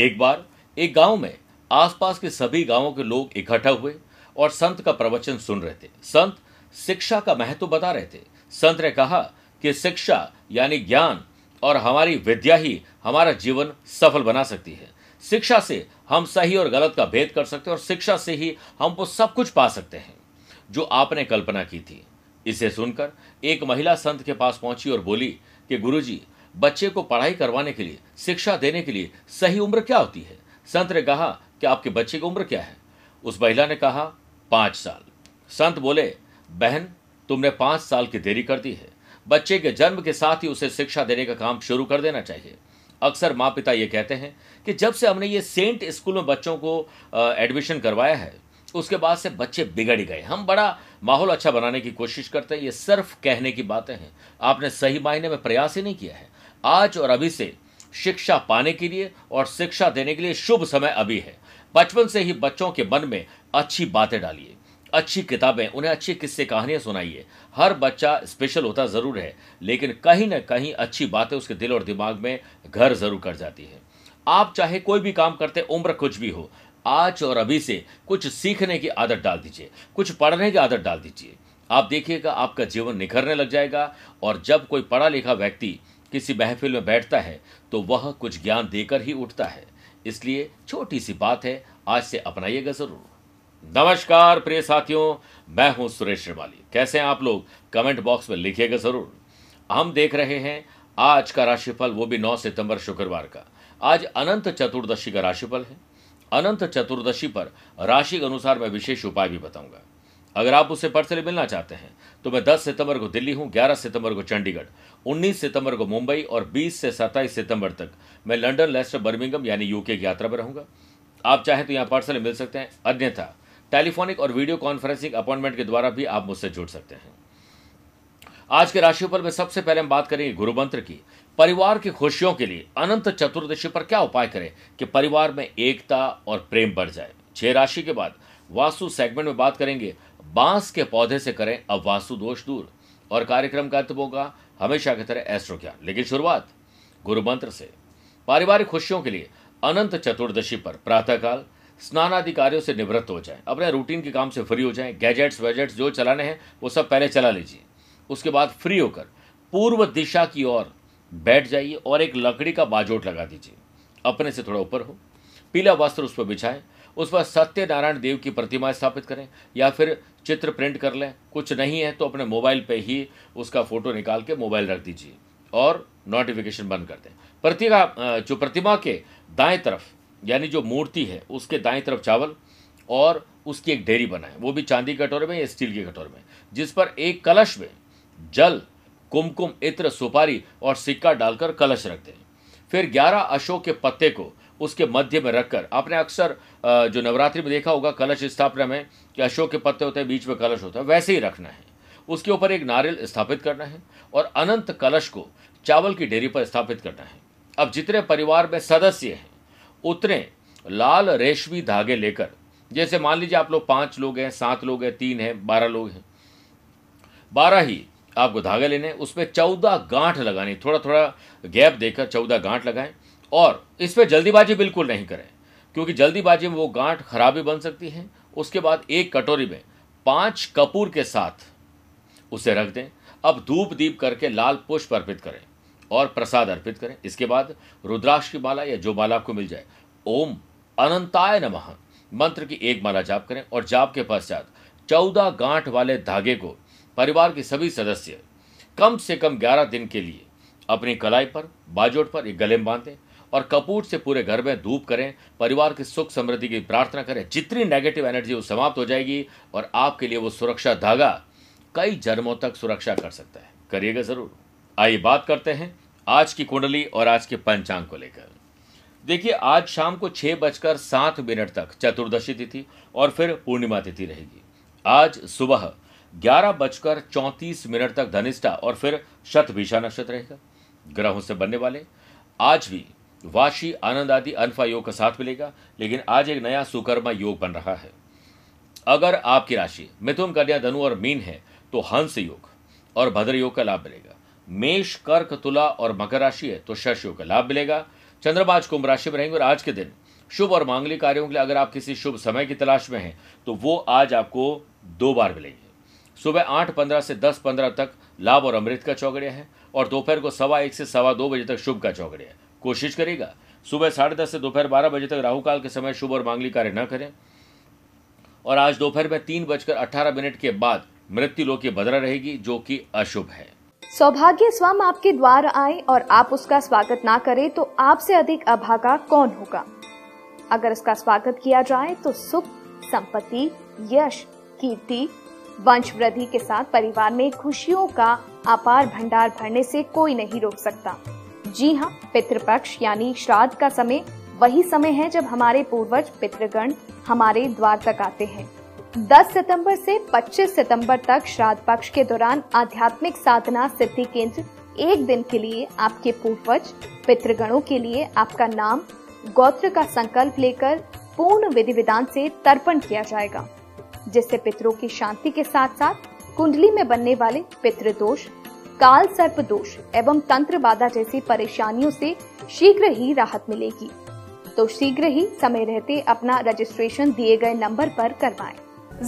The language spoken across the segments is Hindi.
एक बार, एक गाँव में आसपास के सभी गाँवों के लोग इकट्ठा हुए और संत का प्रवचन सुन रहे थे। संत शिक्षा का महत्व बता रहे थे। संत ने कहा कि शिक्षा यानी ज्ञान और हमारी विद्या ही हमारा जीवन सफल बना सकती है। शिक्षा से हम सही और गलत का भेद कर सकते हैं और शिक्षा से ही हम वो सब कुछ पा सकते हैं, जो आपने कल्पना की थी। इसे सुनकर एक महिला संत के पास पहुँची और बोली कि गुरुजी बच्चे को पढ़ाई करवाने के लिए, शिक्षा देने के लिए सही उम्र क्या होती है? संत ने कहा कि आपके बच्चे की उम्र क्या है? उस महिला ने कहा, पाँच साल। संत बोले, बहन, तुमने पाँच साल की देरी कर दी है। बच्चे के जन्म के साथ ही उसे शिक्षा देने का काम शुरू कर देना चाहिए। अक्सर माँ पिता ये कहते हैं कि जब से हमने ये सेंट स्कूल में बच्चों को एडमिशन करवाया है, उसके बाद से बच्चे बिगड़ गए। हम बड़ा माहौल अच्छा बनाने की कोशिश करते हैं। ये सिर्फ़ कहने की बातें हैं। आपने सही मायने में प्रयास ही नहीं किया है। आज और अभी से शिक्षा पाने के लिए और शिक्षा देने के लिए शुभ समय अभी है। बचपन से ही बच्चों के मन में अच्छी बातें डालिए। अच्छी किताबें, उन्हें अच्छी किस्से कहानियाँ सुनाइए। हर बच्चा स्पेशल होता ज़रूर है, लेकिन कहीं ना कहीं अच्छी बातें उसके दिल और दिमाग में घर ज़रूर कर जाती है। आप चाहे कोई भी काम करते, उम्र कुछ भी हो, आज और अभी से कुछ सीखने की आदत डाल दीजिए, कुछ पढ़ने की आदत डाल दीजिए। आप देखिएगा, आपका जीवन निखरने लग जाएगा और जब कोई पढ़ा लिखा व्यक्ति किसी महफिल में बैठता है तो वह कुछ ज्ञान देकर ही उठता है। इसलिए छोटी सी बात है, आज से अपनाइएगा ज़रूर। नमस्कार, प्रिय साथियों, मैं हूँ सुरेश श्रीवाली कैसे हैं आप लोग? कमेंट बॉक्स में लिखिएगा ज़रूर। हम देख रहे हैं, आज का राशिफल वो भी 9 सितंबर शुक्रवार का। आज अनंत चतुर्दशी का राशिफल है। अनंत चतुर्दशी पर राशि के अनुसार मैं विशेष उपाय भी बताऊँगा। अगर आप उससे पर्सनली मिलना चाहते हैं तो मैं 10 सितंबर को दिल्ली हूँ 11 सितंबर को चंडीगढ़ 19 सितंबर को मुंबई और 20 से 27 सितंबर तक मैं लंदन लेस्टर, बर्मिंगम यानी यूके की यात्रा पर रहूँगा। आप चाहें तो यहाँ पर्सनली मिल सकते हैं। अन्यथा, टेलीफोनिक और वीडियो कॉन्फ्रेंसिंग अपॉइंटमेंट के द्वारा भी आप मुझसे जुड़ सकते हैं। आज के राशिफल में सबसे पहले हम बात करेंगे गुरु मंत्र की। परिवार की खुशियों के लिए अनंत चतुर्दशी पर क्या उपाय करें कि परिवार में एकता और प्रेम बढ़ जाए? छह राशि के बाद वास्तु सेगमेंट में बात करेंगे। बाँस के पौधे से करें अब वास्तु दोष दूर। और कार्यक्रम का अंत होगा हमेशा की तरह एस्ट्रो ज्ञान लेकिन शुरुआत गुरु मंत्र से। पारिवारिक खुशियों के लिए अनंत चतुर्दशी पर प्रातःकाल स्नान आदि कार्यों से निवृत्त हो जाए। अपने रूटीन के काम से फ्री हो जाएँ। गैजेट्स वैजेट्स जो चलाने हैं, वो सब पहले चला लीजिए। उसके बाद फ्री होकर पूर्व दिशा की ओर बैठ जाइए और एक लकड़ी का बाजोट लगा दीजिए। अपने से थोड़ा ऊपर हो। पीला वस्त्र उस पर बिछाएँ। उस पर सत्यनारायण देव की प्रतिमा स्थापित करें, या फिर चित्र प्रिंट कर लें। कुछ नहीं है तो अपने मोबाइल पे ही उसका फ़ोटो निकाल के मोबाइल रख दीजिए और नोटिफिकेशन बंद कर दें। प्रतिमा जो प्रतिमा के दाएँ तरफ़, यानी जो मूर्ति है, उसके दाएँ तरफ़ चावल और उसकी एक डेयरी बनाए। वो भी चांदी के कटोरे में या स्टील के कटोरे में, जिस पर एक कलश में जल, कुमकुम, इत्र, सुपारी और सिक्का डालकर कलश रख दें। फिर ग्यारह अशोक के पत्ते को उसके मध्य में रखकर। आपने अक्सर जो नवरात्रि में देखा होगा, कलश स्थापना में, कि अशोक के पत्ते होते हैं, बीच में कलश होता है, वैसे ही रखना है। उसके ऊपर एक नारियल स्थापित करना है और अनंत कलश को चावल की डेयरी पर स्थापित करना है। अब जितने परिवार में सदस्य हैं, उतने लाल रेशमी धागे लेकर, जैसे मान लीजिए आप लोग पाँच लोग हैं, सात लोग हैं, तीन हैं, बारह लोग हैं, बारह ही आपको धागे लेने उसमें चौदह गांठ लगानी थोड़ा थोड़ा गैप देकर चौदह गांठ लगाएँ। और इस पर जल्दीबाजी बिल्कुल नहीं करें, क्योंकि जल्दीबाजी में वो गांठ खराब बन सकती है। उसके बाद एक कटोरी में पाँच कपूर के साथ उसे रख दें। अब धूप दीप करके लाल पुष्प अर्पित करें और प्रसाद अर्पित करें। इसके बाद रुद्राक्ष की माला या जो माला आपको मिल जाए, ओम अनंताय नमः, मंत्र की एक माला जाप करें और जाप के पश्चात चौदह गांठ वाले धागे को परिवार के सभी सदस्य कम से कम ग्यारह दिन के लिए अपनी कलाई पर, बाजोट पर एक गले में बांधें और कपूर से पूरे घर में धूप करें, परिवार की सुख समृद्धि की प्रार्थना करें। जितनी नेगेटिव एनर्जी वो समाप्त हो जाएगी और आपके लिए वो सुरक्षा धागा कई जन्मों तक सुरक्षा कर सकता है। करिएगा ज़रूर। आइए बात करते हैं आज की कुंडली और आज के पंचांग को लेकर। देखिए, आज शाम को छह बजकर सात मिनट तक चतुर्दशी तिथि और फिर पूर्णिमा तिथि रहेगी। आज सुबह ग्यारह बजकर चौंतीस मिनट तक धनिष्ठा और फिर शतभिषा नक्षत्र रहेगा। ग्रहों से बनने वाले आज भी वाशी आनंद आदि अनफा योग का साथ मिलेगा, लेकिन आज एक नया सुकर्मा योग बन रहा है। अगर आपकी राशि मिथुन, कन्या, धनु और मीन है तो हंस योग और भद्र योग का लाभ मिलेगा। मेष, कर्क, तुला और मकर राशि है तो शश योग का लाभ मिलेगा। चंद्रमा आज कुंभ राशि में रहेंगे और आज के दिन शुभ और मांगलिक कार्यों के लिए अगर आप किसी शुभ समय की तलाश में हैं तो वो आज आपको दो बार मिलेंगे। सुबह आठ पंद्रह से दस पंद्रह तक लाभ और अमृत का चौगड़िया है और दोपहर को सवा एक से सवा दो बजे तक शुभ का चौगड़िया है। कोशिश करेगा। सुबह साढ़े दस से दोपहर बारह बजे तक राहु काल के समय शुभ और मांगलिक कार्य न करें। और आज दोपहर में तीन बजकर अठारह मिनट के बाद मृत्यु लोक की बदरा रहेगी, जो कि अशुभ है। सौभाग्य स्वम आपके द्वार आए और आप उसका स्वागत ना करें तो आपसे अधिक अभागा कौन होगा? अगर उसका स्वागत किया जाए तो सुख, संपत्ति, यश, कीर्ति, वंश वृद्धि के साथ परिवार में खुशियों का अपार भंडार भरने से कोई नहीं रोक सकता। जी हाँ पितृपक्ष यानी श्राद्ध का समय वही समय है जब हमारे पूर्वज पितृगण हमारे द्वार तक आते हैं। 10 सितंबर से 25 सितंबर तक श्राद्ध पक्ष के दौरान आध्यात्मिक साधना सिद्धि केंद्र एक दिन के लिए आपके पूर्वज पितृगणों के लिए आपका नाम, गोत्र का संकल्प लेकर पूर्ण विधि विधान से तर्पण किया जाएगा, जिससे पितरों की शांति के साथ साथ कुंडली में बनने वाले पितृ दोष काल सर्प दोष एवं तंत्र बाधा जैसी परेशानियों से शीघ्र ही राहत मिलेगी तो शीघ्र ही समय रहते अपना रजिस्ट्रेशन दिए गए नंबर पर करवाएँ।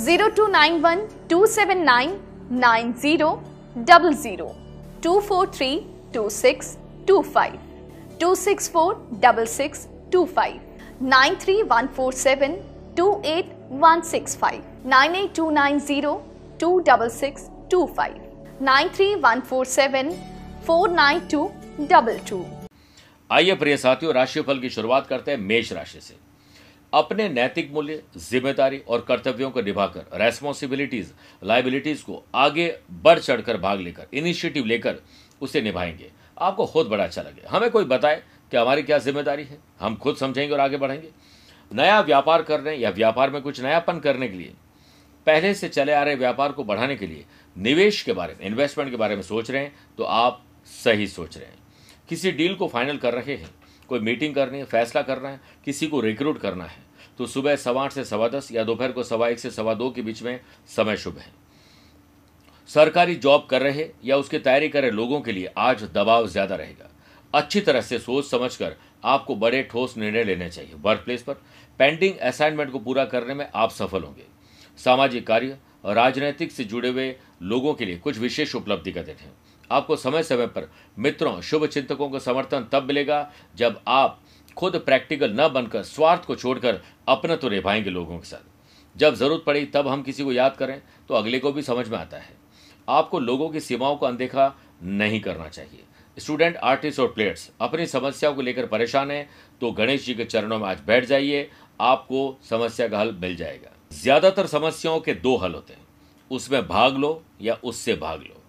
Zero two nine one two seven nine nine zero double zero two four three two six two five two six four double six two five nine three one four seven two eight one six five nine eight two nine zero two double six two five आइए प्रिय साथियों, राशिफल की शुरुआत करते हैं मेष राशि से। अपने नैतिक मूल्य, ज़िम्मेदारी और कर्तव्यों को निभाकर रेस्पॉन्सिबिलिटीज लाइबिलिटीज को आगे बढ़ चढ़कर भाग लेकर इनिशिएटिव लेकर उसे निभाएँगे। आपको खुद बड़ा अच्छा लगे। हमें कोई बताए कि हमारी क्या ज़िम्मेदारी है? हम खुद समझेंगे और आगे बढ़ेंगे। नया व्यापार करने या व्यापार में कुछ नयापन करने के लिए? पहले से चले आ रहे व्यापार को बढ़ाने के लिए निवेश के बारे में इन्वेस्टमेंट के बारे में सोच रहे हैं तो आप सही सोच रहे हैं। किसी डील को फाइनल कर रहे हैं, कोई मीटिंग करनी है, फैसला करना है, किसी को रिक्रूट करना है तो सुबह सवा आठ से सवा दस या दोपहर को सवा एक से सवा दो के बीच में समय शुभ है। सरकारी जॉब कर रहे या उसकी तैयारी कर रहे लोगों के लिए आज दबाव ज़्यादा रहेगा। अच्छी तरह से सोच समझ कर आपको बड़े ठोस निर्णय लेने चाहिए। वर्क प्लेस पर पेंडिंग असाइनमेंट को पूरा करने में आप सफल होंगे। सामाजिक कार्य और राजनीतिक से जुड़े हुए लोगों के लिए कुछ विशेष उपलब्धि का दिन है आपको समय समय पर मित्रों, शुभ चिंतकों का समर्थन तब मिलेगा जब आप खुद प्रैक्टिकल न बनकर स्वार्थ को छोड़कर अपना तो निभाएँगे लोगों के साथ। जब ज़रूरत पड़ी तब हम किसी को याद करें तो अगले को भी समझ में आता है। आपको लोगों की सीमाओं को अनदेखा नहीं करना चाहिए। स्टूडेंट, आर्टिस्ट और प्लेयर्स, अपनी समस्याओं को लेकर परेशान हैं तो गणेश जी के चरणों में आज बैठ जाइए, आपको समस्या का हल मिल जाएगा। ज़्यादातर समस्याओं के दो हल होते हैं। उसमें भाग लो या उससे भाग लो।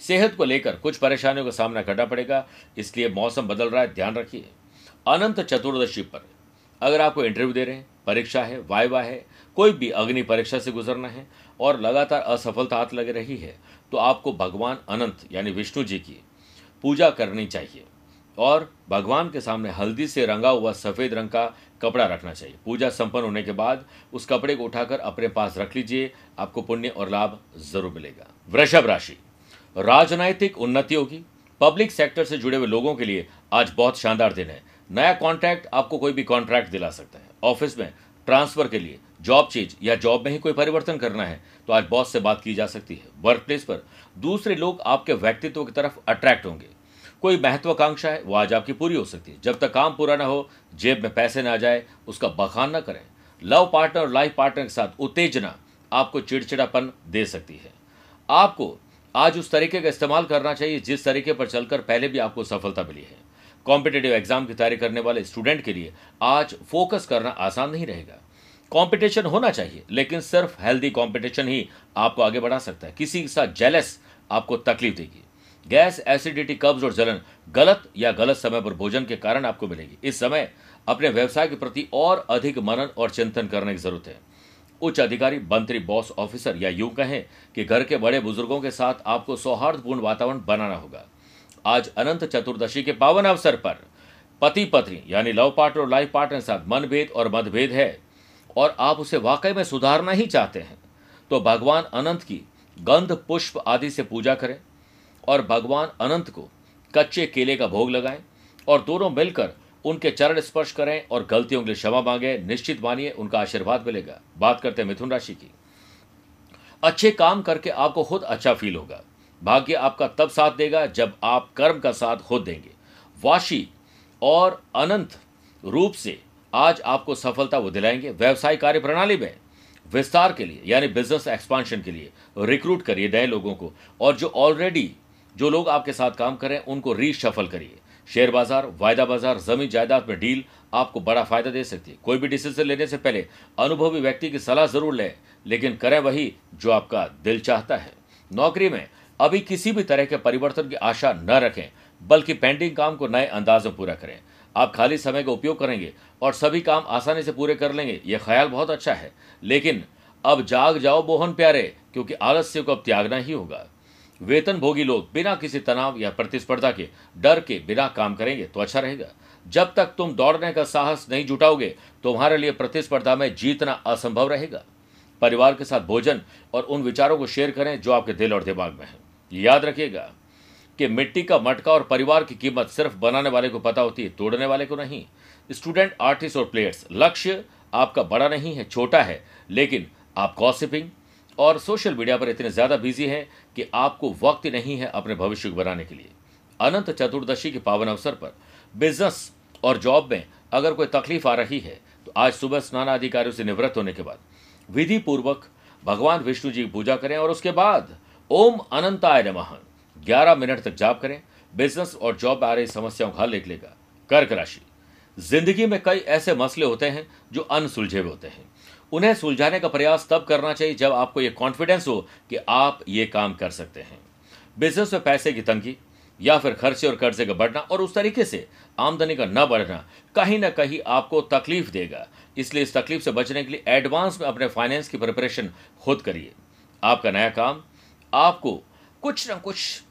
सेहत को लेकर कुछ परेशानियों का सामना करना पड़ेगा, इसलिए मौसम बदल रहा है, ध्यान रखिए। अनंत चतुर्दशी पर अगर आपको इंटरव्यू दे रहे हैं, परीक्षा है वायवा है, कोई भी अग्नि परीक्षा से गुजरना है और लगातार असफलता हाथ लग रही है तो आपको भगवान अनंत यानी विष्णु जी की पूजा करनी चाहिए। और भगवान के सामने हल्दी से रंगा हुआ सफ़ेद रंग का कपड़ा रखना चाहिए। पूजा संपन्न होने के बाद उस कपड़े को उठाकर अपने पास रख लीजिए, आपको पुण्य और लाभ ज़रूर मिलेगा। वृषभ राशि। राजनैतिक उन्नति होगी। पब्लिक सेक्टर से जुड़े हुए लोगों के लिए आज बहुत शानदार दिन है। नया कॉन्ट्रैक्ट, आपको कोई भी कॉन्ट्रैक्ट दिला सकता है। ऑफ़िस में ट्रांसफ़र के लिए, जॉब चेंज या जॉब में ही कोई परिवर्तन करना है तो आज बॉस से बात की जा सकती है। वर्क प्लेस पर दूसरे लोग आपके व्यक्तित्व की तरफ़ अट्रैक्ट होंगे। कोई महत्वाकांक्षा है, वो आज आपकी पूरी हो सकती है। जब तक काम पूरा ना हो, जेब में पैसे ना जाए, उसका बखान ना करें। लव पार्टनर और लाइफ पार्टनर के साथ उत्तेजना आपको चिड़चिड़ापन दे सकती है। आपको आज उस तरीके का इस्तेमाल करना चाहिए, जिस तरीके पर चलकर पहले भी आपको सफलता मिली है। कॉम्पिटेटिव एग्ज़ाम की तैयारी करने वाले स्टूडेंट के लिए आज फोकस करना आसान नहीं रहेगा। कंपटीशन होना चाहिए, लेकिन सिर्फ़ हेल्दी कंपटीशन ही आपको आगे बढ़ा सकता है। किसी के साथ जेलस आपको तकलीफ़ देगी। गैस, एसिडिटी, कब्ज और जलन गलत या गलत समय पर भोजन के कारण आपको मिलेगी। इस समय अपने व्यवसाय के प्रति और अधिक मनन और चिंतन करने की ज़रूरत है। उच्च अधिकारी, मंत्री, बॉस, ऑफिसर या यूँ कहें कि घर के बड़े बुज़ुर्गों के साथ आपको सौहार्दपूर्ण वातावरण बनाना होगा। आज अनंत चतुर्दशी के पावन अवसर पर पति, पत्नी, यानी लव पार्टनर और लाइफ पार्टनर के साथ मनभेद और मतभेद है और आप उसे वाकई में सुधारना ही चाहते हैं। तो भगवान अनंत की गंध, पुष्प आदि से पूजा करें। और भगवान अनंत को कच्चे केले का भोग लगाएँ और दोनों मिलकर उनके चरण स्पर्श करें और गलतियों के लिए क्षमा मांगे, निश्चित मानिए, उनका आशीर्वाद मिलेगा। बात करते हैं मिथुन राशि की। अच्छे काम करके आपको खुद अच्छा फील होगा। भाग्य आपका तब साथ देगा जब आप कर्म का साथ खुद देंगे। वाशी और अनंत रूप से आज आपको सफलता वो दिलाएँगे। व्यवसाय कार्य प्रणाली में विस्तार के लिए, यानी बिज़नेस एक्सपांशन के लिए रिक्रूट करिए नए लोगों को। और जो ऑलरेडी जो लोग आपके साथ काम करें उनको रीशफल करिए। शेयर बाज़ार, वायदा बाज़ार, ज़मीन जायदाद में डील आपको बड़ा फ़ायदा दे सकती है। कोई भी डिसीज़न लेने से पहले अनुभवी व्यक्ति की सलाह ज़रूर लें, लेकिन करें वही जो आपका दिल चाहता है। नौकरी में अभी किसी भी तरह के परिवर्तन की आशा न रखें, बल्कि पेंडिंग काम को नए अंदाज में पूरा करें। आप खाली समय का उपयोग करेंगे और सभी काम आसानी से पूरे कर लेंगे, यह ख्याल बहुत अच्छा है। लेकिन अब जाग जाओ, मोहन प्यारे, क्योंकि आलस्य को अब त्यागना ही होगा। वेतन भोगी लोग बिना किसी तनाव या प्रतिस्पर्धा के, डर के बिना काम करेंगे तो अच्छा रहेगा। जब तक तुम दौड़ने का साहस नहीं जुटाओगे, तुम्हारे लिए प्रतिस्पर्धा में जीतना असंभव रहेगा। परिवार के साथ भोजन और उन विचारों को शेयर करें जो आपके दिल और दिमाग में है। याद रखिएगा कि मिट्टी का मटका और परिवार की कीमत सिर्फ़ बनाने वाले को पता होती है तोड़ने वाले को नहीं। स्टूडेंट, आर्टिस्ट और प्लेयर्स, लक्ष्य आपका बड़ा नहीं है, छोटा है, लेकिन आप गॉसिपिंग और सोशल मीडिया पर इतने ज़्यादा बिज़ी हैं कि आपको वक्त नहीं है अपने भविष्य को बनाने के लिए। अनंत चतुर्दशी के पावन अवसर पर बिज़नेस और जॉब में अगर कोई तकलीफ़ आ रही है तो आज सुबह स्नान अधिकारियों से निवृत्त होने के बाद विधि पूर्वक भगवान विष्णु जी की पूजा करें और उसके बाद ओम अनंताय नमः ग्यारह मिनट तक जाप करें। बिज़नेस और जॉब आ रही समस्याओं का हल निकलेगा। कर्क राशि। ज़िंदगी में कई ऐसे मसले होते हैं जो अनसुलझे होते हैं। उन्हें सुलझाने का प्रयास तब करना चाहिए जब आपको यह कॉन्फिडेंस हो कि आप ये काम कर सकते हैं। बिज़नेस में पैसे की तंगी, या फिर खर्चे और कर्जे का बढ़ना और उस तरीके से आमदनी का न बढ़ना कहीं ना कहीं आपको तकलीफ़ देगा। इसलिए इस तकलीफ़ से बचने के लिए एडवांस में अपने फाइनेंस की प्रिपरेशन खुद करिए। आपका नया काम आपको कुछ ना कुछ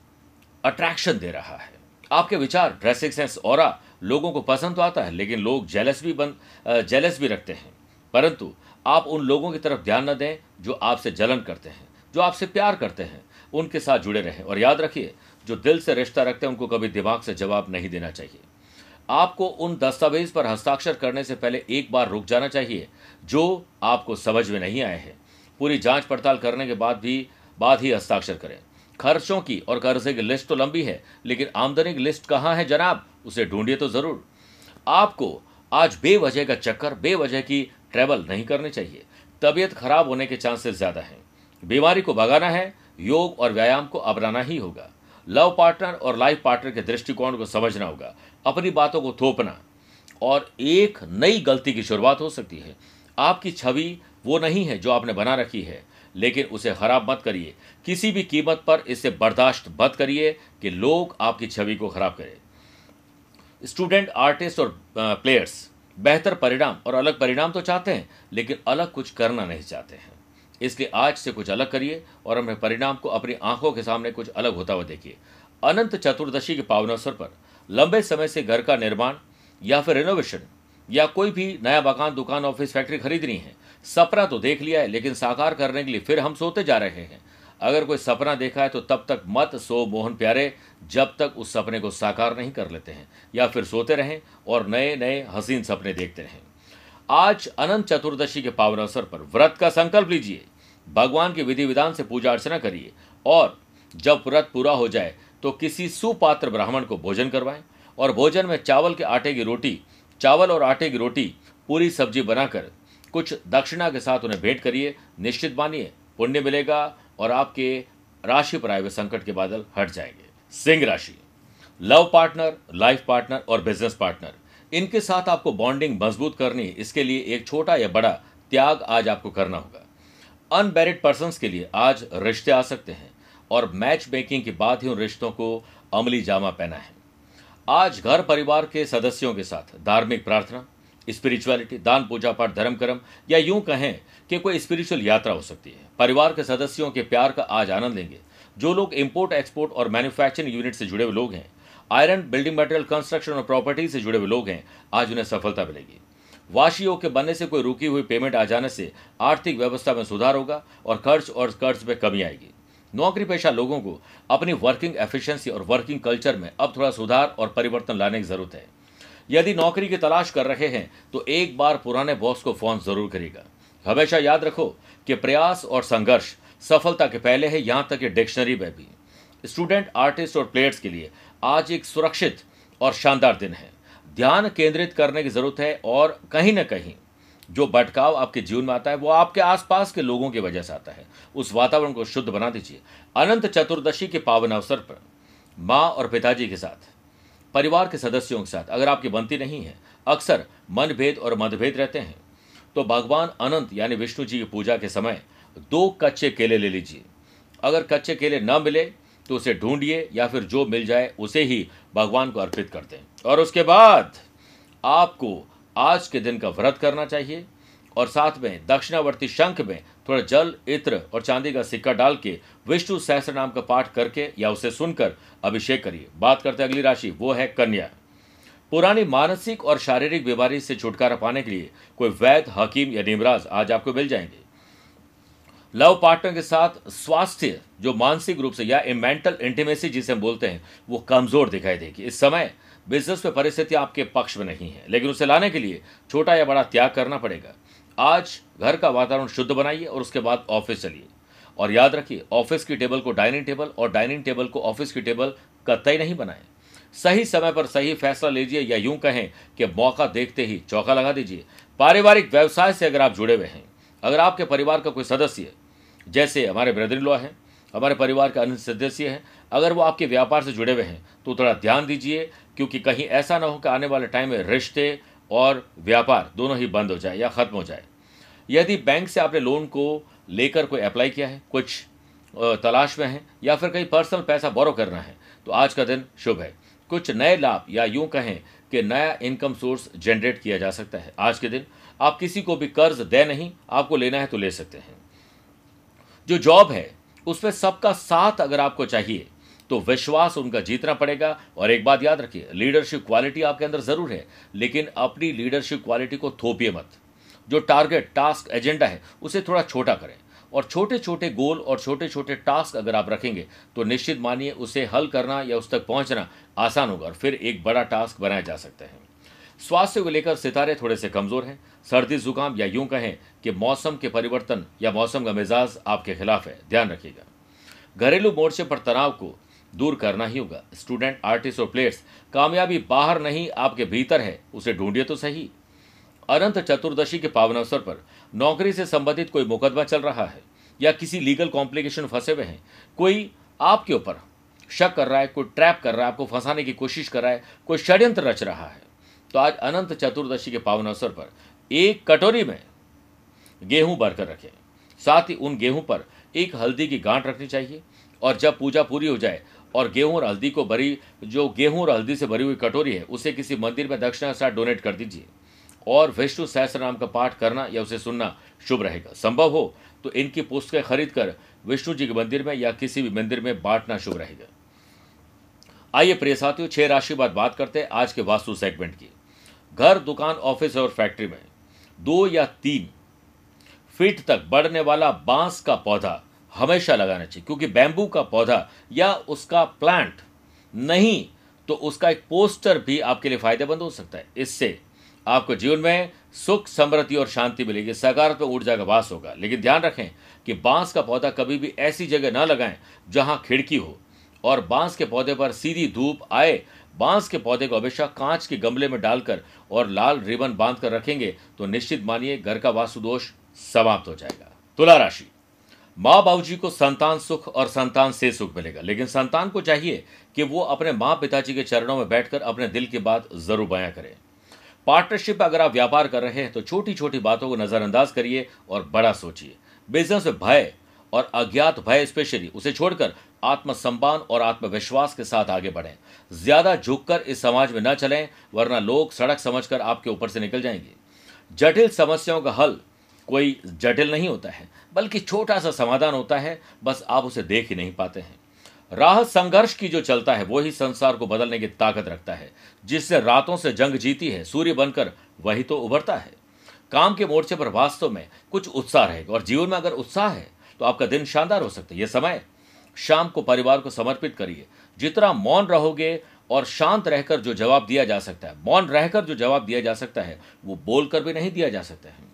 अट्रैक्शन दे रहा है। आपके विचार ड्रेसिंग सेंस और लोगों को पसंद तो आता है, लेकिन लोग जेलस भी बन जेलस भी रखते हैं। परंतु आप उन लोगों की तरफ़ ध्यान न दें जो आपसे जलन करते हैं, जो आपसे प्यार करते हैं। उनके साथ जुड़े रहें और याद रखिए, जो दिल से रिश्ता रखते हैं, उनको कभी दिमाग से जवाब नहीं देना चाहिए। आपको उन दस्तावेज़ पर हस्ताक्षर करने से पहले एक बार रुक जाना चाहिए, जो आपको समझ में नहीं आए हैं। पूरी जाँच पड़ताल करने के बाद भी, बाद ही हस्ताक्षर करें। खर्चों की और कर्जे की लिस्ट तो लंबी है, लेकिन आमदनी की लिस्ट कहाँ है जनाब? उसे ढूंढिए तो ज़रूर। आपको आज बेवजह का चक्कर, बेवजह की ट्रैवल नहीं करनी चाहिए। तबीयत खराब होने के चांसेस ज़्यादा हैं। बीमारी को भगाना है, योग और व्यायाम को अपनाना ही होगा। लव पार्टनर और लाइफ पार्टनर के दृष्टिकोण को समझना होगा, अपनी बातों को थोपना। और एक नई गलती की शुरुआत हो सकती है। आपकी छवि वो नहीं है जो आपने बना रखी है, लेकिन उसे खराब मत करिए। किसी भी कीमत पर इसे बर्दाश्त मत करिए कि लोग आपकी छवि को खराब करें। स्टूडेंट, आर्टिस्ट और प्लेयर्स बेहतर परिणाम और अलग परिणाम तो चाहते हैं, लेकिन अलग कुछ करना नहीं चाहते हैं। इसलिए आज से कुछ अलग करिए और अपने परिणाम को अपनी आँखों के सामने कुछ अलग होता हुआ देखिए। अनंत चतुर्दशी के पावन अवसर पर लंबे समय से घर का निर्माण या फिर रिनोवेशन या कोई भी नया मकान, दुकान ऑफ़िस फैक्ट्री खरीदनी है। सपना तो देख लिया है, लेकिन साकार करने के लिए फिर हम सोते जा रहे हैं। अगर कोई सपना देखा है तो तब तक मत सो मोहन प्यारे, जब तक उस सपने को साकार नहीं कर लेते हैं, या फिर सोते रहें और नए नए हसीन सपने देखते रहें। आज अनंत चतुर्दशी के पावन अवसर पर व्रत का संकल्प लीजिए। भगवान के विधि विधान से पूजा अर्चना करिए और जब व्रत पूरा हो जाए तो किसी सुपात्र ब्राह्मण को भोजन करवाएँ और भोजन में चावल के आटे की रोटी, चावल और आटे की रोटी, पूरी सब्ज़ी बनाकर कुछ दक्षिणा के साथ उन्हें भेंट करिए। निश्चित मानिए, पुण्य मिलेगा और आपके राशि पर आए हुए संकट के बादल हट जाएँगे। सिंह राशि, लव पार्टनर, लाइफ पार्टनर और बिज़नेस पार्टनर, इनके साथ आपको बॉन्डिंग मज़बूत करनी, इसके लिए एक छोटा या बड़ा त्याग आज आपको करना होगा। अनमेरिड पर्सन के लिए आज रिश्ते आ सकते हैं और मैच मेकिंग के बाद ही उन रिश्तों को अमली जामा पहना है। आज घर परिवार के सदस्यों के साथ धार्मिक प्रार्थना स्पिरिचुअलिटी दान, पूजा पाठ, धर्म, कर्म, या यूँ कहें कि कोई स्पिरिचुअल यात्रा हो सकती है। परिवार के सदस्यों के प्यार का आज आनंद लेंगे। जो लोग इंपोर्ट एक्सपोर्ट और मैन्युफैक्चरिंग यूनिट से जुड़े हुए लोग हैं आयरन बिल्डिंग मटेरियल कंस्ट्रक्शन और प्रॉपर्टी से जुड़े हुए लोग हैं, आज उन्हें सफलता मिलेगी। वाशियों के बनने से कोई रुकी हुई पेमेंट आ जाने से आर्थिक व्यवस्था में सुधार होगा और खर्च और कर्ज में कमी आएगी। नौकरी पेशा लोगों को अपनी वर्किंग एफिशिएंसी और वर्किंग कल्चर में अब थोड़ा सुधार और परिवर्तन लाने की ज़रूरत है। यदि नौकरी की तलाश कर रहे हैं तो एक बार पुराने बॉस को फ़ोन ज़रूर करेगा हमेशा याद रखो कि प्रयास और संघर्ष सफलता के पहले है, यहाँ तक कि डिक्शनरी में भी। स्टूडेंट, आर्टिस्ट और प्लेयर्स के लिए आज एक सुरक्षित और शानदार दिन है। ध्यान केंद्रित करने की ज़रूरत है और कहीं ना कहीं जो भटकाव आपके जीवन में आता है, वो आपके आसपास के लोगों की वजह से आता है। उस वातावरण को शुद्ध बना दीजिए। अनंत चतुर्दशी के पावन अवसर पर माँ और पिताजी के साथ परिवार के सदस्यों के साथ, अगर आपकी बनती नहीं है, अक्सर मनभेद और मतभेद रहते हैं तो भगवान अनंत यानी विष्णु जी की पूजा के समय दो कच्चे केले ले लीजिए। अगर कच्चे केले न मिले तो उसे ढूंढिए या फिर जो मिल जाए, उसे ही भगवान को अर्पित कर दें और उसके बाद आपको आज के दिन का व्रत करना चाहिए। और साथ में दक्षिणावर्ती शंख में थोड़ा जल, इत्र और चांदी का सिक्का डाल के विष्णु सहस्र नाम का पाठ करके या उसे सुनकर अभिषेक करिए। बात करते हैं अगली राशि, वो है कन्या। पुरानी मानसिक और शारीरिक बीमारी से छुटकारा पाने के लिए कोई वैद हकीम या निमराज आज आपको मिल जाएँगे। लव पार्टनर के साथ स्वास्थ्य जो मानसिक रूप से या मेंटल इंटीमेसी जिसे हम बोलते हैं, वो कमज़ोर दिखाई देगी। इस समय बिज़नेस में परिस्थिति आपके पक्ष में नहीं है, लेकिन उसे लाने के लिए छोटा या बड़ा त्याग करना पड़ेगा। आज घर का वातावरण शुद्ध बनाइए और उसके बाद ऑफ़िस चलिए। और याद रखिए, ऑफ़िस की टेबल को डाइनिंग टेबल और डाइनिंग टेबल को ऑफ़िस की टेबल कतई नहीं बनाएँ। सही समय पर सही फैसला लीजिए या यूँ कहें कि मौका देखते ही चौका लगा दीजिए। पारिवारिक व्यवसाय से अगर आप जुड़े हुए हैं, अगर आपके परिवार का कोई सदस्य, जैसे हमारे ब्रदर लॉ हैं, हमारे परिवार के अन्य सदस्य हैं, अगर वो आपके व्यापार से जुड़े हुए हैं तो थोड़ा ध्यान दीजिए क्योंकि कहीं ऐसा ना हो कि आने वाले टाइम में रिश्ते और व्यापार दोनों ही बंद हो जाए या ख़त्म हो जाए। यदि बैंक से आपने लोन को लेकर कोई अप्लाई किया है, कुछ तलाश में है, या फिर कहीं पर्सनल पैसा बोरो करना है तो आज का दिन शुभ है। कुछ नए लाभ या यूँ कहें कि नया इनकम सोर्स जनरेट किया जा सकता है। आज के दिन आप किसी को भी कर्ज दे नहीं, आपको लेना है तो ले सकते हैं। जो जॉब है, उसमें सबका साथ अगर आपको चाहिए तो विश्वास उनका जीतना पड़ेगा। और एक बात याद रखिए लीडरशिप क्वालिटी आपके अंदर ज़रूर है, लेकिन अपनी लीडरशिप क्वालिटी को थोपिए मत। जो टारगेट टास्क एजेंडा है, उसे थोड़ा छोटा करें। और छोटे छोटे गोल और छोटे छोटे टास्क अगर आप रखेंगे तो निश्चित मानिए उसे हल करना या उस तक पहुँचना आसान होगा और फिर एक बड़ा टास्क बनाए जा सकते हैं। स्वास्थ्य को लेकर सितारे थोड़े से कमज़ोर हैं। सर्दी, जुकाम या यूँ कहें कि मौसम के परिवर्तन या मौसम का मिजाज आपके खिलाफ है। ध्यान रखिएगा। घरेलू मोर्चे पर तनाव को दूर करना ही होगा। स्टूडेंट, आर्टिस्ट और प्लेयर्स कामयाबी बाहर नहीं, आपके भीतर है। उसे ढूंढिए तो सही। अनंत चतुर्दशी के पावन अवसर पर नौकरी से संबंधित कोई मुकदमा चल रहा है या किसी लीगल कॉम्प्लिकेशन फंसे हुए हैं? कोई आपके ऊपर शक कर रहा है, कोई ट्रैप कर रहा है, आपको फंसाने की कोशिश कर रहा है, कोई षड्यंत्र रच रहा है? तो आज अनंत चतुर्दशी के पावन अवसर पर एक कटोरी में गेहूँ भरकर रखें। साथ ही उन गेहूँ पर एक हल्दी की गांठ रखनी चाहिए और जब पूजा पूरी हो जाए और गेहूँ और हल्दी को भरी, जो गेहूँ और हल्दी से भरी हुई कटोरी है, उसे किसी मंदिर में दक्षिणा साथ डोनेट कर दीजिए। और विष्णु सहस्र नाम का पाठ करना या उसे सुनना शुभ रहेगा। संभव हो तो इनकी पुस्तकें खरीद कर विष्णु जी के मंदिर में या किसी भी मंदिर में बांटना शुभ रहेगा। आइए प्रिय साथियों, छह राशि बाद बात करते हैं आज के वास्तु सेगमेंट की। घर, दुकान ऑफ़िस और फैक्ट्री में दो या तीन फीट तक बढ़ने वाला बाँस का पौधा हमेशा लगाना चाहिए, क्योंकि बैम्बू का पौधा या उसका प्लांट नहीं तो उसका एक पोस्टर भी आपके लिए फ़ायदेमंद हो सकता है। इससे आपको जीवन में सुख, समृद्धि और शांति मिलेगी। सकारात्मक ऊर्जा का वास होगा। लेकिन ध्यान रखें कि बाँस का पौधा कभी भी ऐसी जगह ना लगाएँ जहाँ खिड़की हो और बाँस के पौधे पर सीधी धूप आए। बाँस के पौधे को हमेशा कांच के गमले में डालकर और लाल रिबन बाँध कर रखेंगे तो निश्चित मानिए घर का वास्तु दोष समाप्त हो जाएगा। तुला राशि। माँ बाबू जी को संतान सुख और संतान से सुख मिलेगा। लेकिन संतान को चाहिए कि वो अपने माँ पिताजी के चरणों में बैठकर अपने दिल की बात ज़रूर बयां करें। पार्टनरशिप अगर आप व्यापार कर रहे हैं तो छोटी छोटी बातों को नजरअंदाज करिए और बड़ा सोचिए। बिज़नेस में भय और अज्ञात भय स्पेशली, उसे छोड़कर आत्मसम्मान और आत्मविश्वास के साथ आगे बढ़ें। ज़्यादा झुककर इस समाज में न चलें, वरना लोग सड़क समझकर आपके ऊपर से निकल जाएँगे। जटिल समस्याओं का हल कोई जटिल नहीं होता है, बल्कि छोटा सा समाधान होता है, बस आप उसे देख ही नहीं पाते हैं। राह संघर्ष की जो चलता है वही संसार को बदलने की ताकत रखता है, जिससे रातों से जंग जीती है, सूर्य बनकर वही तो उभरता है। काम के मोर्चे पर वास्तव में कुछ उत्साह रहेगा, और जीवन में अगर उत्साह है तो आपका दिन शानदार हो सकता है। यह समय शाम को परिवार को समर्पित करिए। जितना मौन रहोगे और शांत रहकर जो जवाब दिया जा सकता है, मौन रहकर जो जवाब दिया जा सकता है, वो बोलकर भी नहीं दिया जा सकता है।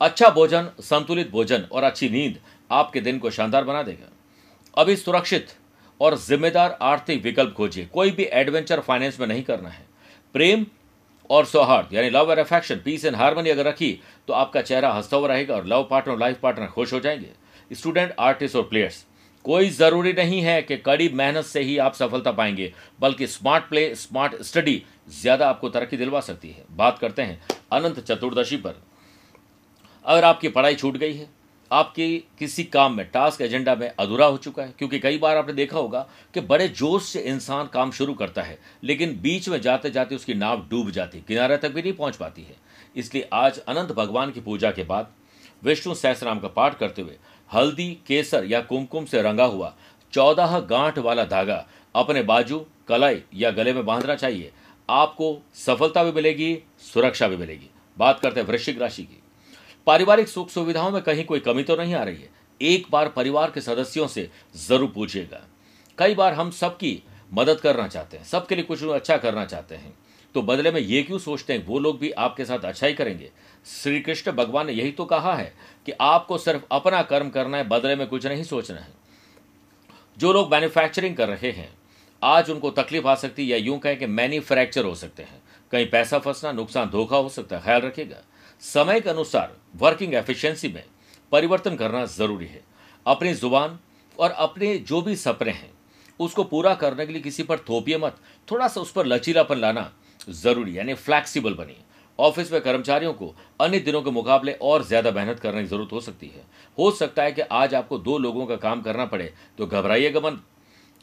अच्छा भोजन, संतुलित भोजन और अच्छी नींद आपके दिन को शानदार बना देगा। अभी सुरक्षित और जिम्मेदार आर्थिक विकल्प खोजिए। कोई भी एडवेंचर फाइनेंस में नहीं करना है। प्रेम और सौहार्द, यानी love and affection peace and harmony अगर रखी तो आपका चेहरा हंसता हुआ रहेगा और लव पार्टनर लाइफ पार्टनर खुश हो जाएँगे। स्टूडेंट आर्टिस्ट और प्लेयर्स कोई ज़रूरी नहीं है कि कड़ी मेहनत से ही आप सफलता पाएँगे, बल्कि स्मार्ट प्ले स्मार्ट स्टडी ज़्यादा आपको तरक्की दिलवा सकती है। बात करते हैं अनंत चतुर्दशी पर। अगर आपकी पढ़ाई छूट गई है आपके किसी काम में टास्क एजेंडा में अधूरा हो चुका है। क्योंकि कई बार आपने देखा होगा कि बड़े जोश से इंसान काम शुरू करता है, लेकिन बीच में जाते जाते उसकी नाव डूब जाती किनारे तक भी नहीं पहुँच पाती है। इसलिए आज अनंत भगवान की पूजा के बाद, विष्णु सहस्राम का पाठ करते हुए हल्दी, केसर या कुमकुम से रंगा हुआ चौदह गांठ वाला धागा अपने बाजू, कलाई या गले में बांधना चाहिए। आपको सफलता भी मिलेगी, सुरक्षा भी मिलेगी। बात करते हैं वृश्चिक राशि की। पारिवारिक सुख सुविधाओं में कहीं कोई कमी तो नहीं आ रही है। एक बार परिवार के सदस्यों से ज़रूर पूछिएगा। कई बार हम सबकी मदद करना चाहते हैं, सबके लिए कुछ अच्छा करना चाहते हैं। तो बदले में ये क्यों सोचते हैं, वो लोग भी आपके साथ अच्छा ही करेंगे। श्री कृष्ण भगवान ने यही तो कहा है कि आपको सिर्फ़ अपना कर्म करना है, बदले में कुछ नहीं सोचना है। जो लोग मैन्युफैक्चरिंग कर रहे हैं, आज उनको तकलीफ़ आ सकती है या यूँ कहें कि मैन्युफैक्चर हो सकते हैं। कहीं पैसा फंसना, नुकसान, धोखा हो सकता है, ख्याल रखिएगा। समय के अनुसार वर्किंग एफिशिएंसी में परिवर्तन करना ज़रूरी है। अपनी ज़ुबान और अपने जो भी सपने हैं, उसको पूरा करने के लिए किसी पर थोपिए मत। थोड़ा सा उस पर लचीलापन लाना ज़रूरी, यानी फ्लैक्सीबल बनिए। ऑफ़िस में कर्मचारियों को अन्य दिनों के मुकाबले और ज़्यादा मेहनत करने की ज़रूरत हो सकती है। हो सकता है कि आज आपको दो लोगों का काम करना पड़े तो घबराइएगा मन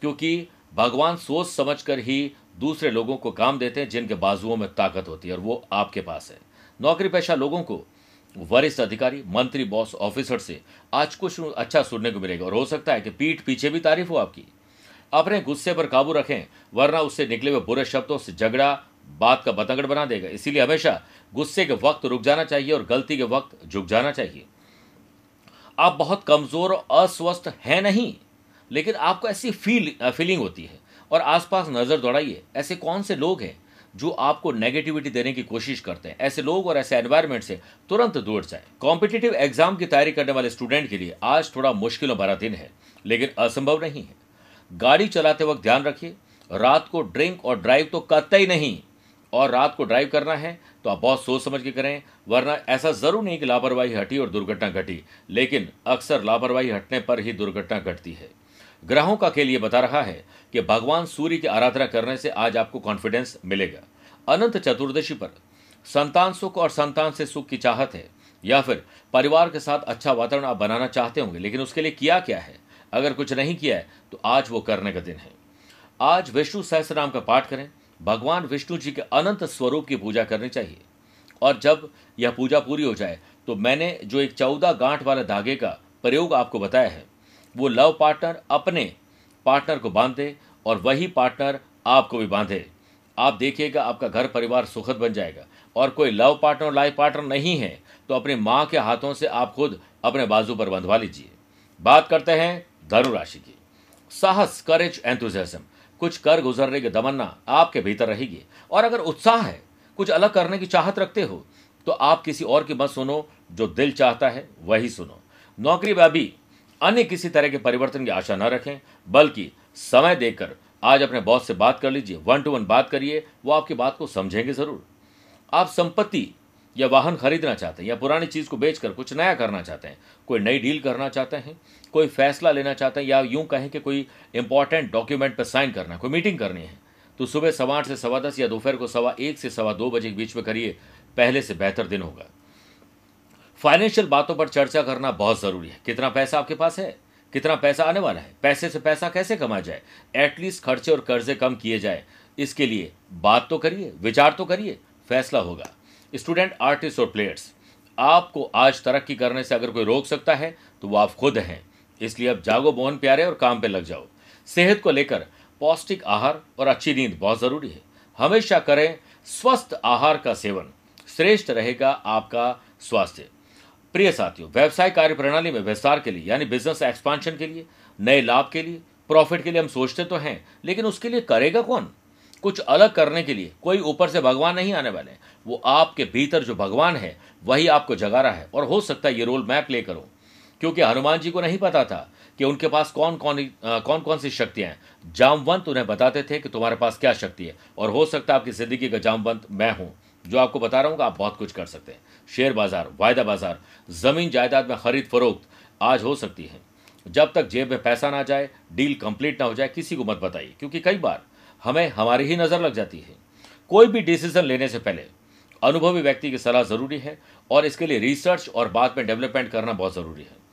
क्योंकि भगवान सोच समझकर ही दूसरे लोगों को काम देते हैं जिनके बाजुओं में ताकत होती है और वो आपके पास है। नौकरी पेशा लोगों को वरिष्ठ अधिकारी, मंत्री, बॉस, ऑफिसर से आज कुछ अच्छा सुनने को मिलेगा। और हो सकता है कि पीठ पीछे भी तारीफ़ हो आपकी। अपने गुस्से पर काबू रखें, वरना उससे निकले हुए बुरे शब्दों से झगड़ा बात का बतंगड़ बना देगा। इसीलिए हमेशा गुस्से के वक्त रुक जाना चाहिए और गलती के वक्त झुक जाना चाहिए। आप बहुत कमज़ोर अस्वस्थ हैं नहीं, लेकिन आपको ऐसी फील, फीलिंग होती है। और आसपास नज़र दौड़ाइए। ऐसे कौन से लोग हैं जो आपको नेगेटिविटी देने की कोशिश करते हैं। ऐसे लोग और ऐसे एनवायरमेंट से तुरंत दूर जाए। कॉम्पिटेटिव एग्ज़ाम की तैयारी करने वाले स्टूडेंट के लिए आज थोड़ा मुश्किलों भरा दिन है, लेकिन असंभव नहीं है। गाड़ी चलाते वक्त ध्यान रखिए, रात को ड्रिंक और ड्राइव तो कतई नहीं। और रात को ड्राइव करना है तो आप बहुत सोच समझ के करें, वरना ऐसा ज़रूर नहीं कि लापरवाही हटी और दुर्घटना घटी, लेकिन अक्सर लापरवाही हटने पर ही दुर्घटना घटती है। ग्रहों का खेल ये बता रहा है कि भगवान सूर्य की आराधना करने से आज आपको कॉन्फिडेंस मिलेगा। अनंत चतुर्दशी पर संतान सुख और संतान से सुख की चाहत है, या फिर परिवार के साथ अच्छा वातावरण आप बनाना चाहते होंगे, लेकिन उसके लिए किया क्या है? अगर कुछ नहीं किया है तो आज वो करने का दिन है। आज विष्णु सहस्त्र नाम का पाठ करें। भगवान विष्णु जी के अनंत स्वरूप की पूजा करनी चाहिए। और जब यह पूजा पूरी हो जाए तो मैंने जो एक चौदह गांठ वाले धागे का प्रयोग आपको बताया है, वो लव पार्टनर अपने पार्टनर को बांधे और वही पार्टनर आपको भी बांधे। आप देखिएगा, आपका घर परिवार सुखद बन जाएगा। और कोई लव पार्टनर लाइफ पार्टनर नहीं है तो अपनी माँ के हाथों से आप खुद अपने बाजू पर बंधवा लीजिए। बात करते हैं धनु राशि की। साहस करेज एंथुजियाज्म कुछ कर गुजरने की तमन्ना आपके भीतर रहेगी। और अगर उत्साह है, कुछ अलग करने की चाहत रखते हो तो आप किसी और की मत सुनो, जो दिल चाहता है, वही सुनो। नौकरी में अभी अन्य किसी तरह के परिवर्तन की आशा न रखें, बल्कि समय देकर आज अपने बॉस से बात कर लीजिए वन टू वन बात करिए, वो आपकी बात को समझेंगे ज़रूर। आप संपत्ति या वाहन खरीदना चाहते हैं या पुरानी चीज़ को बेचकर कुछ नया करना चाहते हैं, कोई नई डील करना चाहते हैं, कोई फैसला लेना चाहते हैं या यूँ कहें कि कोई इंपॉर्टेंट डॉक्यूमेंट पर साइन करना है कोई मीटिंग करनी है तो सुबह सवा आठ से सवा दस या दोपहर को सवा एक से सवा दो बजे के बीच में करिए, पहले से बेहतर दिन होगा। फाइनेंशियल बातों पर चर्चा करना बहुत ज़रूरी है। कितना पैसा आपके पास है? कितना पैसा आने वाला है? पैसे से पैसा कैसे कमाया जाए? एटलीस्ट खर्चे और कर्जे कम किए जाए। इसके लिए बात तो करिए, विचार तो करिए, फैसला होगा। स्टूडेंट आर्टिस्ट और प्लेयर्स आपको आज तरक्की करने से अगर कोई रोक सकता है तो वो आप खुद हैं। इसलिए अब जागो मोहन प्यारे और काम पे लग जाओ। सेहत को लेकर पौष्टिक आहार और अच्छी नींद बहुत ज़रूरी है। हमेशा करें स्वस्थ आहार का सेवन। श्रेष्ठ रहेगा आपका स्वास्थ्य। प्रिय साथियों, व्यवसाय कार्य प्रणाली में विस्तार के लिए, यानी बिज़नेस एक्सपांशन के लिए, नए लाभ के लिए प्रॉफिट के लिए हम सोचते तो हैं, लेकिन उसके लिए करेगा कौन? कुछ अलग करने के लिए कोई ऊपर से भगवान नहीं आने वाले वो आपके भीतर जो भगवान है, वही आपको जगा रहा है। और हो सकता है ये रोल मैं प्ले करूँ, क्योंकि हनुमान जी को नहीं पता था कि उनके पास कौन कौन कौन कौन सी शक्तियाँ हैं। जामवंत उन्हें बताते थे कि तुम्हारे पास क्या शक्ति है, और हो सकता है आपकी ज़िंदगी का जामवंत मैं हूँ। जो आपको बता रहा हूँ आप बहुत कुछ कर सकते हैं। शेयर बाज़ार, वायदा बाज़ार, ज़मीन जायदाद में खरीद फरोख्त आज हो सकती है। जब तक जेब में पैसा ना जाए, डील कंप्लीट ना हो जाए, किसी को मत बताइए, क्योंकि कई बार हमें हमारी ही नज़र लग जाती है। कोई भी डिसीज़न लेने से पहले अनुभवी व्यक्ति की सलाह ज़रूरी है और इसके लिए रिसर्च और बाद में डेवलपमेंट करना बहुत ज़रूरी है।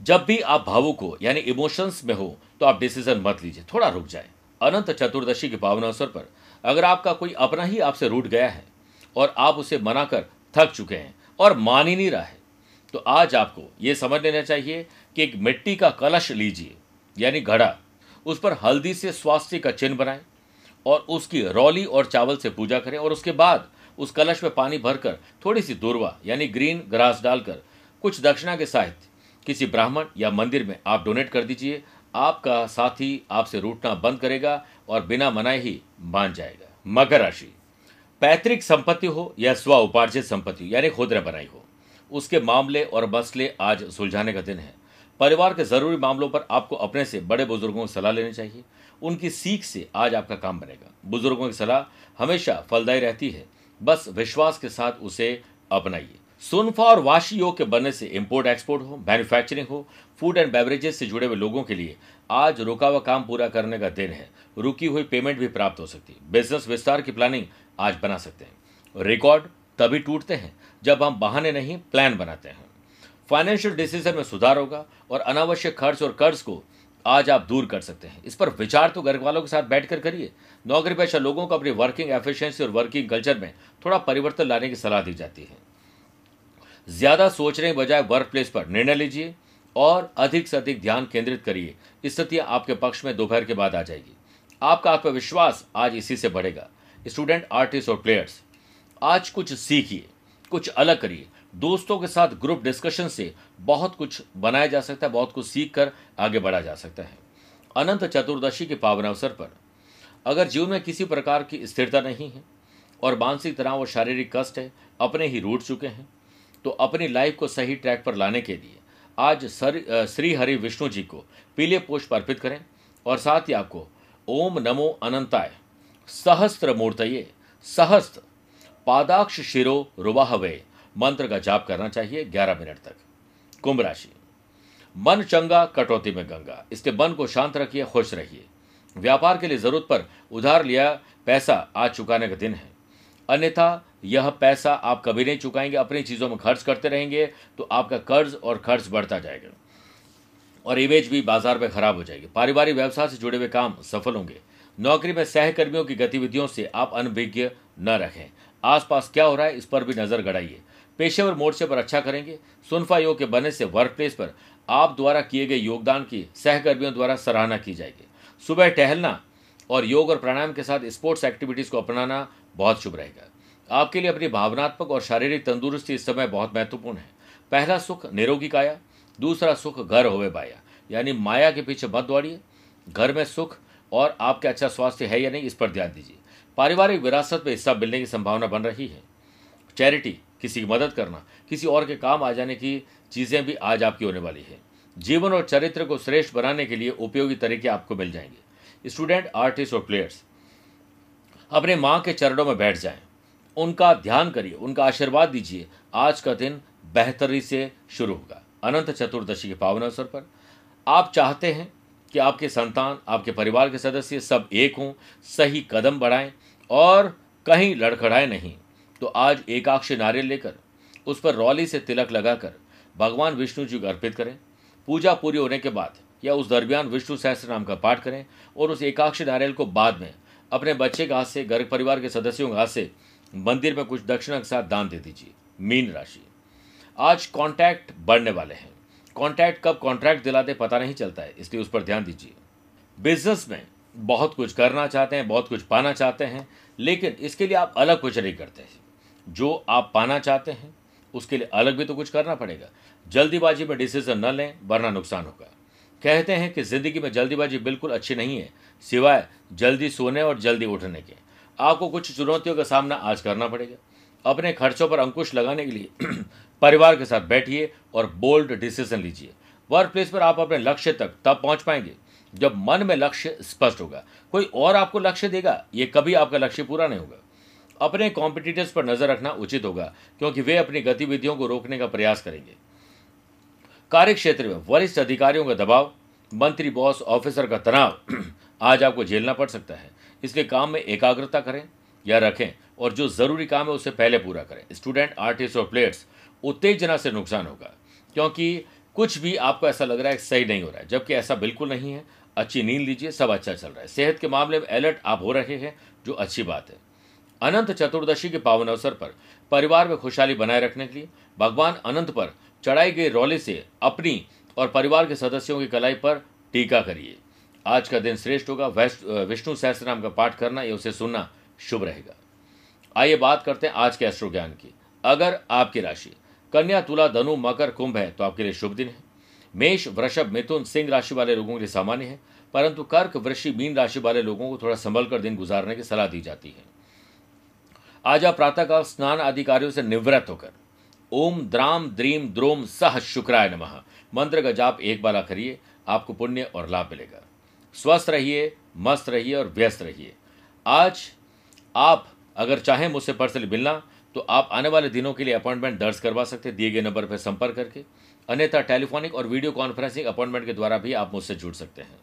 जब भी आप भावुक हो, यानी इमोशंस में हो तो आप डिसीज़न मत लीजिए, थोड़ा रुक जाए। अनंत चतुर्दशी के पावन अवसर पर अगर आपका कोई अपना ही आपसे रूट गया है और आप उसे मनाकर थक चुके हैं और मान ही नहीं रहा है। तो आज आपको यह समझ लेना चाहिए कि एक मिट्टी का कलश लीजिए, यानी घड़ा, उस पर हल्दी से स्वास्थ्य का चिन्ह बनाएँ और उसकी रौली और चावल से पूजा करें और उसके बाद उस कलश में पानी भरकर थोड़ी सी दूरवा, यानी ग्रीन ग्रास डालकर कुछ दक्षिणा के साहित्य, किसी ब्राह्मण या मंदिर में आप डोनेट कर दीजिए। आपका साथी आपसे रूटना बंद करेगा और बिना मनाए ही मान जाएगा। मकर राशि। पैतृक संपत्ति हो या स्व उपार्जित संपत्ति, यानी खुदरा बनाई हो। उसके मामले और मसले आज सुलझाने का दिन है। परिवार के ज़रूरी मामलों पर आपको अपने से बड़े बुज़ुर्गों की सलाह लेनी चाहिए। उनकी सीख से आज आपका काम बनेगा। बुज़ुर्गों की सलाह हमेशा फलदायी रहती है। बस विश्वास के साथ उसे अपनाइए। सुनफा और वाशी योग के बनने से इंपोर्ट एक्सपोर्ट हो मैन्युफैक्चरिंग हो फ़ूड एंड बेवरेजेस से जुड़े हुए लोगों के लिए आज रुका हुआ काम पूरा करने का दिन है। रुकी हुई पेमेंट भी प्राप्त हो सकती है। बिज़नेस विस्तार की प्लानिंग आज बना सकते हैं। रिकॉर्ड तभी टूटते हैं जब हम बहाने नहीं, प्लान बनाते हैं। फाइनेंशियल डिसीज़न में सुधार होगा और अनावश्यक खर्च और कर्ज को आज आप दूर कर सकते हैं। इस पर विचार तो घर वालों के साथ बैठकर करिए। नौकरी पेशा लोगों को अपनी वर्किंग एफिशिएंसी और वर्किंग कल्चर में थोड़ा परिवर्तन लाने की सलाह दी जाती है। ज़्यादा सोचने के बजाय वर्क प्लेस पर निर्णय लीजिए और अधिक से अधिक ध्यान केंद्रित करिए। स्थिति आपके पक्ष में दोपहर के बाद आ जाएगी। आपका आत्मविश्वास आज इसी से बढ़ेगा। स्टूडेंट, आर्टिस्ट और प्लेयर्स, आज कुछ सीखिए, कुछ अलग करिए। दोस्तों के साथ ग्रुप डिस्कशन से बहुत कुछ बनाया जा सकता है, बहुत कुछ सीख कर आगे बढ़ा जा सकता है। अनंत चतुर्दशी के पावन अवसर पर, अगर जीवन में किसी प्रकार की स्थिरता नहीं है और मानसिक तनाव और शारीरिक कष्ट है, अपने ही रूट चुके हैं तो अपनी लाइफ को सही ट्रैक पर लाने के लिए आज सर श्री हरि विष्णु जी को पीले पुष्प अर्पित करें और साथ ही आपको ओम नमो अनंताय सहस्त्र मूर्तये सहस्त्र। पादाक्ष शिरो रुवाहवे, मंत्र का जाप करना चाहिए 11 मिनट तक। कुंभ राशि। मन चंगा, कटौती में गंगा। इसलिए मन को शांत रखिए, खुश रहिए। व्यापार के लिए ज़रूरत पर उधार लिया, पैसा आज चुकाने का दिन है। अन्यथा, यह पैसा आप कभी नहीं चुकाएँगे, अपनी चीज़ों में खर्च करते रहेंगे तो आपका कर्ज और खर्च बढ़ता जाएगा। और इमेज भी बाज़ार में खराब हो जाएगी। पारिवारिक व्यवसाय से जुड़े हुए काम सफल होंगे। नौकरी में सहकर्मियों की गतिविधियों से आप अनभिज्ञ न रखें आसपास क्या हो रहा है, इस पर भी नज़र गड़ाइए। पेशेवर मोर्चे पर अच्छा करेंगे। सुनफा योग के बनने से वर्क प्लेस पर आप द्वारा किए गए योगदान की सहकर्मियों द्वारा सराहना की जाएगी। सुबह टहलना और योग और प्राणायाम के साथ स्पोर्ट्स एक्टिविटीज़ को अपनाना बहुत शुभ रहेगा। आपके लिए अपनी भावनात्मक और शारीरिक तंदुरुस्ती इस समय बहुत महत्वपूर्ण है। पहला सुख निरोगी काया, दूसरा सुख घर होवे बाया। यानी माया के पीछे मत दौड़िए। घर में सुख और आपके अच्छा स्वास्थ्य है या नहीं, इस पर ध्यान दीजिए। पारिवारिक विरासत में हिस्सा मिलने की संभावना बन रही है। चैरिटी, किसी की मदद करना, किसी और के काम आ जाने की चीज़ें भी आज आपकी होने वाली है। जीवन और चरित्र को श्रेष्ठ बनाने के लिए उपयोगी तरीके आपको मिल जाएँगे। स्टूडेंट, आर्टिस्ट और प्लेयर्स, अपने माँ के चरणों में बैठ जाएँ। उनका ध्यान करिए, उनका आशीर्वाद दीजिए। आज का दिन बेहतरी से शुरू होगा। अनंत चतुर्दशी के पावन अवसर पर। आप चाहते हैं कि आपके संतान, आपके परिवार के सदस्य सब एक हों, सही कदम बढ़ाएँ और कहीं लड़खड़ाए नहीं। तो आज एकाक्ष नारियल लेकर, उस पर रौली से तिलक लगाकर, भगवान विष्णु जी को अर्पित करें। पूजा पूरी होने के बाद या उस दरमियान विष्णु सहस्त्र नाम का पाठ करें और उस एकाक्ष नारियल को बाद में अपने बच्चे के हाथ से घर परिवार के सदस्यों के हाथ से मंदिर में कुछ दक्षिणा के साथ दान दे दीजिए। मीन राशि। आज कॉन्टैक्ट बढ़ने वाले हैं। कॉन्टैक्ट कब कॉन्ट्रैक्ट दिलाते पता नहीं चलता है, इसलिए उस पर ध्यान दीजिए। बिज़नेस में बहुत कुछ करना चाहते हैं, बहुत कुछ पाना चाहते हैं, लेकिन इसके लिए आप अलग कुछ नहीं करते जो आप पाना चाहते हैं, उसके लिए अलग भी तो कुछ करना पड़ेगा। जल्दीबाजी में डिसीज़न न लें, वरना नुकसान होगा। कहते हैं कि ज़िंदगी में जल्दीबाजी बिल्कुल अच्छी नहीं है, सिवाय जल्दी सोने और जल्दी उठने के। आपको कुछ चुनौतियों का सामना आज करना पड़ेगा। अपने खर्चों पर अंकुश लगाने के लिए परिवार के साथ बैठिए और बोल्ड डिसीज़न लीजिए। वर्क प्लेस पर आप अपने लक्ष्य तक, तब पहुँच पाएँगे, जब मन में लक्ष्य स्पष्ट होगा। कोई और आपको लक्ष्य देगा, ये कभी आपका लक्ष्य पूरा नहीं होगा। अपने कॉम्पिटिटर्स पर नज़र रखना उचित होगा, क्योंकि वे अपनी गतिविधियों को रोकने का प्रयास करेंगे। कार्य क्षेत्र में वरिष्ठ अधिकारियों का दबाव, मंत्री बॉस ऑफिसर का तनाव आज आपको झेलना पड़ सकता है। इसलिए काम में एकाग्रता करें। या रखें और जो ज़रूरी काम है उसे पहले पूरा करें। स्टूडेंट आर्टिस्ट और प्लेयर्स उत्तेजना से नुकसान होगा, क्योंकि कुछ भी आपको ऐसा लग रहा है सही नहीं हो रहा है, जबकि ऐसा बिल्कुल नहीं है। अच्छी नींद लीजिए, सब अच्छा चल रहा है। सेहत के मामले में अलर्ट आप हो रहे हैं, जो अच्छी बात है। अनंत चतुर्दशी के पावन अवसर पर परिवार में खुशहाली बनाए रखने के लिए भगवान अनंत पर चढ़ाई गई रौले से अपनी और परिवार के सदस्यों की कलाई पर टीका करिए। आज का दिन श्रेष्ठ होगा। विष्णु सहस्त्र नाम का पाठ करना, या उसे सुनना शुभ रहेगा। आइए बात करते हैं आज के एस्ट्रो ज्ञान की। अगर आपकी राशि कन्या, तुला, धनु, मकर, कुंभ है तो आपके लिए शुभ दिन है। मेष, वृषभ, मिथुन, सिंह राशि वाले लोगों के लिए सामान्य है, परंतु कर्क, वृषि, मीन राशि वाले लोगों को थोड़ा संभल कर दिन गुजारने की सलाह दी जाती है। आज आप प्रातःकाल स्नान आदि कार्यों से निवृत्त होकर ओम, द्राम, द्रीम, द्रोम, सह, शुक्राय नमः मंत्र का जाप एक बार करिए आपको पुण्य और लाभ मिलेगा। स्वस्थ रहिए, मस्त रहिए और व्यस्त रहिए। आज आप अगर चाहें मुझसे पर्सनली मिलना तो आप आने वाले दिनों के लिए अपॉइंटमेंट दर्ज करवा सकते हैं, दिए गए नंबर पर संपर्क करके। अन्यथा टेलीफोनिक और वीडियो कॉन्फ्रेंसिंग अपॉइंटमेंट के द्वारा भी आप मुझसे जुड़ सकते हैं।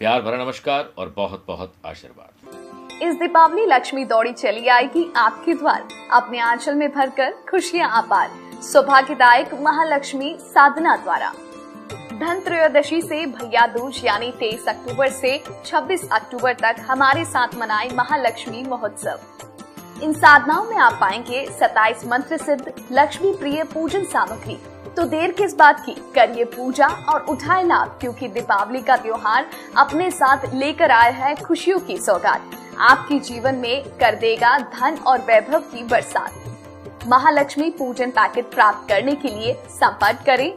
प्यार भरा नमस्कार और बहुत बहुत आशीर्वाद। इस दीपावली लक्ष्मी दौड़ी चली आएगी आपके द्वार। अपने आंचल में भरकर खुशियाँ आपार सौभाग्यदायक महालक्ष्मी साधना द्वारा। धन त्रयोदशी से भैया दूज, यानी 23 अक्टूबर से 26 अक्टूबर तक हमारे साथ मनाए महालक्ष्मी महोत्सव। इन साधनाओं में आप पाएँगे 27 मंत्र सिद्ध लक्ष्मी प्रिय पूजन सामग्री। तो देर किस बात की? करिए पूजा और उठाए लाभ, क्योंकि दीपावली का त्योहार अपने साथ लेकर आया है खुशियों की सौगात। आपके जीवन में कर देगा धन और वैभव की बरसात। महालक्ष्मी पूजन पैकेट प्राप्त करने के लिए संपर्क करें।